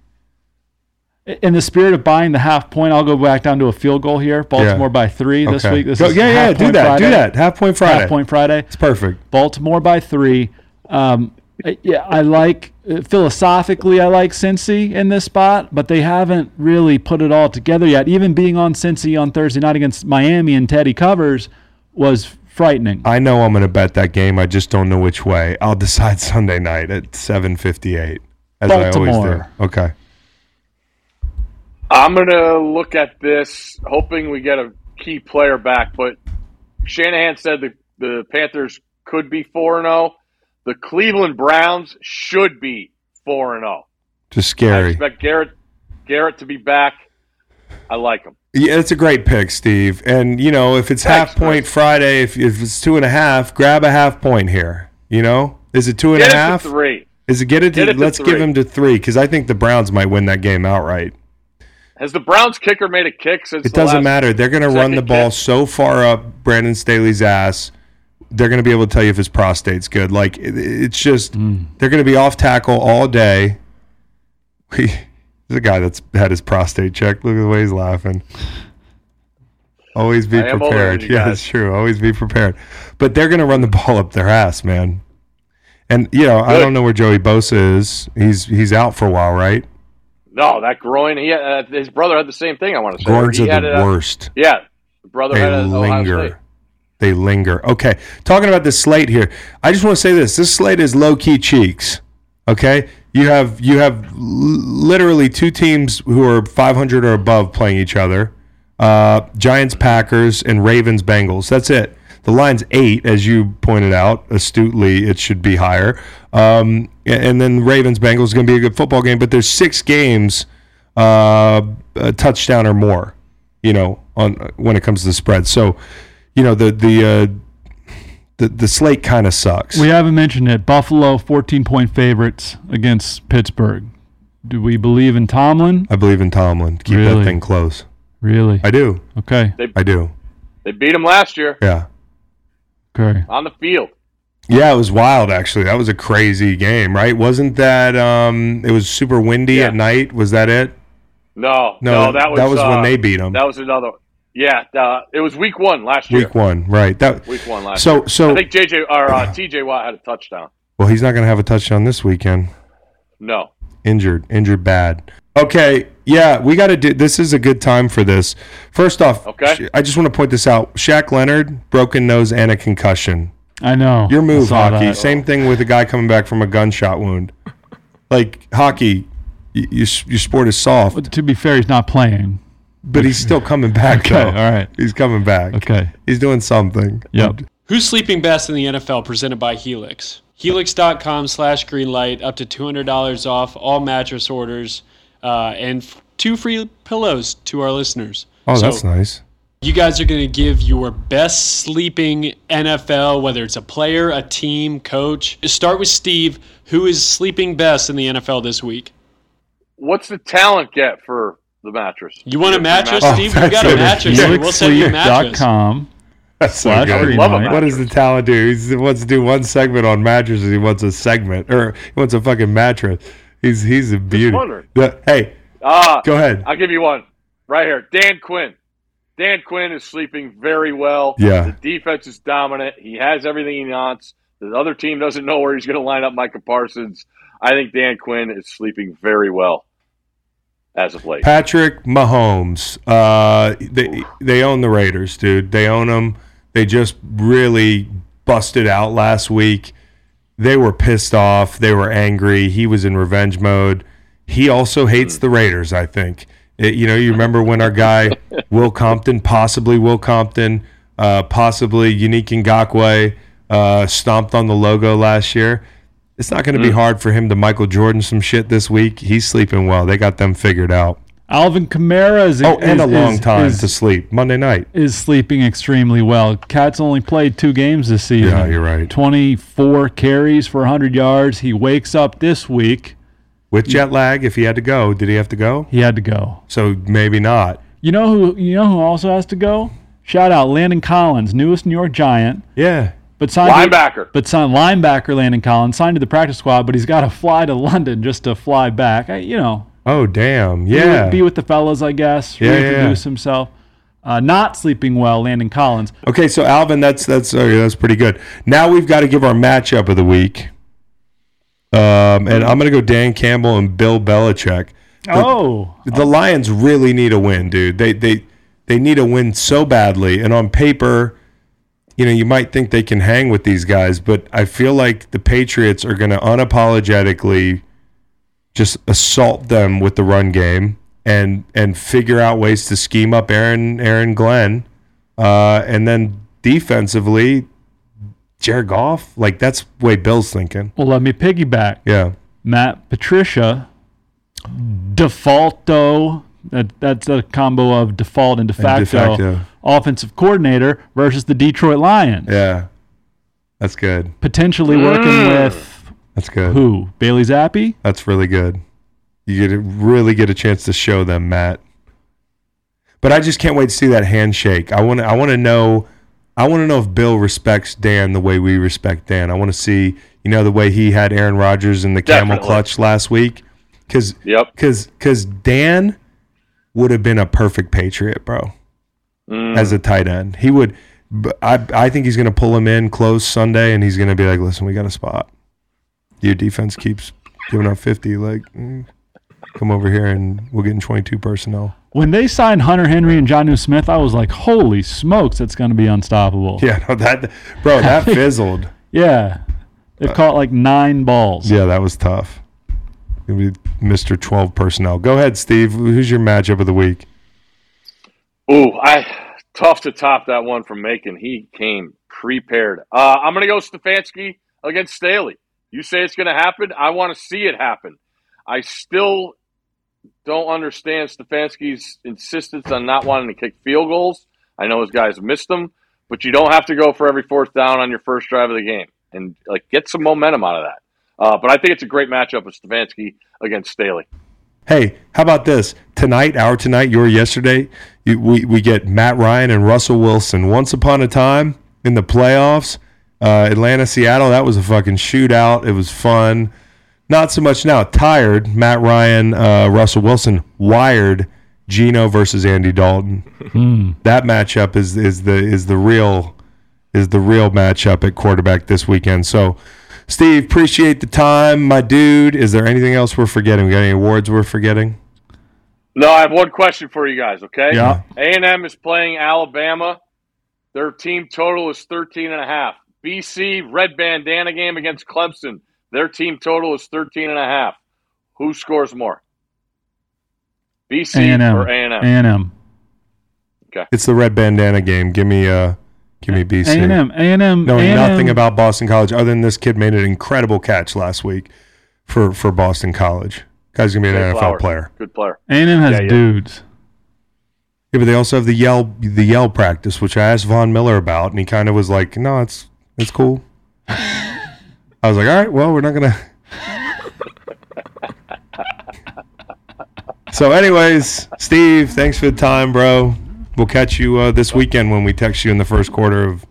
In the spirit of buying the half point, I'll go back down to a field goal here. Baltimore by three this okay. week. This Go- is yeah, yeah, do that. Friday. Do that. Half point Friday. Half point Friday. It's perfect. Baltimore by three. Um, yeah, I like uh, philosophically, I like Cincy in this spot, but they haven't really put it all together yet. Even being on Cincy on Thursday night against Miami and Teddy covers was frightening. I know I'm going to bet that game. I just don't know which way. I'll decide Sunday night at 7:58, as I always do. Okay. I'm gonna look at this, hoping we get a key player back. But Shanahan said the the Panthers could be four and zero. The Cleveland Browns should be four and zero. Just scary. I expect Garrett Garrett to be back. I like him. Yeah, it's a great pick, Steve. And you know, if it's Thanks, half point Friday, if, if it's two and a half, grab a half point here. You know, is it two and a Get half? to three. Is it get it to? Get it let's give three. him to three because I think the Browns might win that game outright. Has the Browns kicker made a kick since? It the doesn't last- matter. They're going to run second the ball kick? so far up Brandon Staley's ass. They're going to be able to tell you if his prostate's good. Like it, it's just hmm. they're going to be off tackle all day. He, there's a guy that's had his prostate checked. Look at the way he's laughing. Always be I am older prepared. than you Yeah, guys. it's true. Always be prepared. But they're going to run the ball up their ass, man. And you know, I don't know where Joey Bosa is. He's he's out for a while, right? No, that groin. He uh, his brother had the same thing. I want to say. Groins He are the it, uh, worst. Yeah, the brother they had it at Ohio State. linger. They linger. Okay, talking about this slate here. I just want to say this: this slate is low key cheeks. Okay, you have you have l- literally two teams who are 500 or above playing each other. Uh, Giants, Packers, and Ravens, Bengals. That's it. The line's eight, as you pointed out astutely. It should be higher. Um, and then Ravens, Bengals is going to be a good football game. But there's six games, uh, a touchdown or more you know, on when it comes to the spread. So, you know, the the uh, the, the slate kind of sucks. We haven't mentioned it. Buffalo, 14 point favorites against Pittsburgh. Do we believe in Tomlin? I believe in Tomlin. Keep Really? that thing close. Really? I do. Okay. I do. They beat him last year Yeah. Okay. on the field. Yeah, it was wild actually. That was a crazy game, right? Wasn't that um it was super windy Yeah. at night? Was that it? No, No, no, that was that was uh, when they beat 'em. That was another. Yeah, uh, it was week one last year. Week 1, right. That Week one last So year. so I think JJ or uh, TJ Watt had a touchdown. well, he's not going to have a touchdown this weekend. No, injured, injured bad. Okay, yeah, we got to do. This is a good time for this. First off, Okay. I just want to point this out. Shaq Leonard, broken nose and a concussion. I know. Your move, hockey. that. Same thing with a guy coming back from a gunshot wound. Like hockey, y- your your sport is soft, But to be fair, he's not playing. but he's still coming back. Okay, though. all right. he's coming back. Okay. he's doing something. Yep. Who's sleeping best in the NFL presented by Helix? Helix.com slash greenlight, up to $200 off all mattress orders, uh, and f- two free pillows to our listeners. Oh, So that's nice. You guys are going to give your best sleeping NFL, whether it's a player, a team, coach. Start with Steve. Who is sleeping best in the NFL this week? what's the talent get for the mattress? You want a mattress, Oh, Steve? We got a mattress. here. We'll send you a mattress. HelixSleep.com. That's so Slash good. green love a. What does the talent do? He's- He wants to do one segment on mattresses. He wants a segment, or he wants a fucking mattress. He's he's a beauty. hey, Ah, go ahead. I'll give you one right here. Dan Quinn. Dan Quinn is sleeping very well. Yeah. The defense is dominant. He has everything he wants. The other team doesn't know where he's going to line up Micah Parsons. I think Dan Quinn is sleeping very well as of late. Patrick Mahomes. Uh, they they own the Raiders, dude. They own them. They just really busted out last week. They were pissed off. They were angry. He was in revenge mode. He also hates the Raiders. I think. It- you know, you remember when our guy Will Compton, possibly Will Compton, uh, possibly Unique Ngakwe, uh, stomped on the logo last year. It's not going to be hard for him to Michael Jordan some shit this week. He's sleeping well. They got them figured out. Alvin Kamara is Oh, and is- a long is- time is, to sleep. Monday night. is sleeping extremely well. Cat's only played two games this season. Yeah, you're right. 24 carries for 100 yards. He wakes up this week. With jet lag, if he had to go, did he have to go? He had to go. So maybe not. You know who? You know who also has to go? Shout out Landon Collins, newest New York Giant, Yeah. but signed Linebacker. but signed linebacker Landon Collins signed to the practice squad, but he's got to fly to London just to fly back. I, you know, Oh, damn. Yeah. be with the fellas, I guess. Yeah, yeah, reintroduce himself. Uh, not sleeping well, Landon Collins. Okay, so Alvin, that's that's okay, that's pretty good. Now we've got to give our matchup of the week. Um, and I'm going to go Dan Campbell and Bill Belichick. Oh, The Lions really need a win, dude. They they they need a win so badly. And on paper, you know, you might think they can hang with these guys, but I feel like the Patriots are going to unapologetically just assault them with the run game and and figure out ways to scheme up Aaron Aaron Glenn, uh, and then defensively, Jared Goff. Like that's the way Bill's thinking. Well, let me piggyback. Yeah. Matt Patricia, defaulto. That, that's a combo of default and de facto, de facto. offensive coordinator versus the Detroit Lions. Yeah. That's good. Potentially working with That's good. who? Bailey Zappi? That's really good. You get to really get a chance to show them, Matt. But I just can't wait to see that handshake. I want to. I want to know. I want to know if Bill respects Dan the way we respect Dan. I want to see, you know, the way he had Aaron Rodgers in the camel clutch last week. Because Yep. because because Dan would have been a perfect Patriot, bro, Mm. as a tight end. He would. but I I think he's going to pull him in close Sunday, and he's going to be like, "Listen, we got a spot. Your defense keeps giving up fifty. Like, mm, come over here, and we'll get in twenty-two personnel." When they signed Hunter Henry and Jonnu Smith, I was like, holy smokes, that's going to be unstoppable. Yeah, no, that bro, that fizzled. Yeah. They've caught like nine balls. Yeah, that was tough. It'd be Mr. Twelve personnel. Go ahead, Steve. Who's your matchup of the week? Ooh, I tough to top that one from Macon. He came prepared. Uh, I'm gonna go Stefanski against Staley. You say it's gonna happen. I want to see it happen. I still don't understand Stefanski's insistence on not wanting to kick field goals. I know his guys missed them, but you don't have to go for every fourth down on your first drive of the game and like get some momentum out of that. Uh, but I think it's a great matchup with Stefanski against Staley. Hey, how about this? Tonight, our tonight, your yesterday, you, we, we get Matt Ryan and Russell Wilson. Once upon a time in the playoffs, uh, Atlanta, Seattle, that was a fucking shootout. It was fun. Not so much now. Tired. Matt Ryan, uh, Russell Wilson wired Geno versus Andy Dalton. That matchup is is the is the real is the real matchup at quarterback this weekend. So, Steve, appreciate the time, my dude. Is there anything else we're forgetting? We got any awards we're forgetting? No, I have one question for you guys, okay? Yeah. A&M is playing Alabama. Their team total is 13 and a half. BC red bandana game against Clemson. Their team total is 13 and a half. Who scores more? BC A&M. or A&M? A&M. It's the red bandana game. Give me uh give me BC. A&M. A&M. Knowing A&M. nothing about Boston College other than this kid made an incredible catch last week for for Boston College. Guy's gonna be an Zay NFL Flowers. player. Good player. A&M has Yeah, yeah. dudes. Yeah, but they also have the yell the yell practice, which I asked Von Miller about, and he kind of was like, "No, it's it's cool." I was like, "All right, well, we're not gonna." so, anyways, Steve, thanks for the time, bro. We'll catch you uh, this weekend when we text you in the first quarter of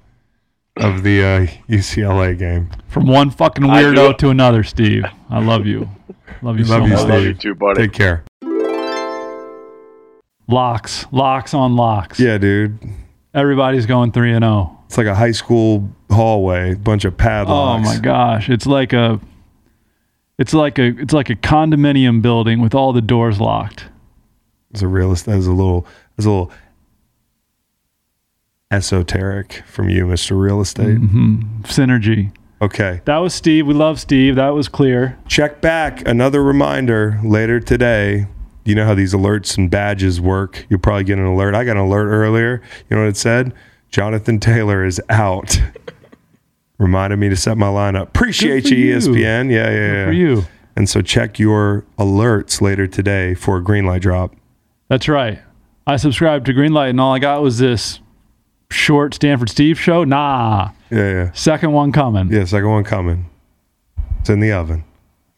of the uh, UCLA game. From one fucking weirdo to another, Steve. I love you. Love you so Love you, much. I love you Steve. too, buddy. Take care. Locks. Locks on locks. Yeah, dude. Everybody's going 3 and 0. It's like a high school hallway, bunch of padlocks. Oh my gosh. It's like a it's like a it's like a condominium building with all the doors locked. It's a realist. That is a little. That's a little esoteric from you, Mister Real Estate. Mm-hmm. Synergy. Okay. That was Steve. We love Steve. That was clear. Check back. Another reminder later today. You know how these alerts and badges work. You'll probably get an alert. I got an alert earlier. You know what it said? Jonathan Taylor is out. Reminded me to set my lineup. Appreciate you. ESPN. Yeah, yeah, yeah. For you. And so check your alerts later today for a green light drop. That's right. I subscribed to Greenlight and all I got was this short Stanford Steve show. Nah. Yeah, yeah. Second one coming. Yeah, second one coming. It's in the oven.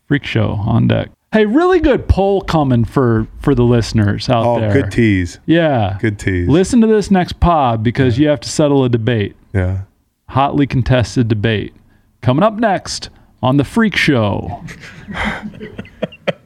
Freak show on deck. Hey, really good poll coming for for the listeners out Oh, there. good tease. Yeah. Good tease. Listen to this next pod because you have to settle a debate. Yeah. Hotly contested debate. Coming up next on The Freak Show.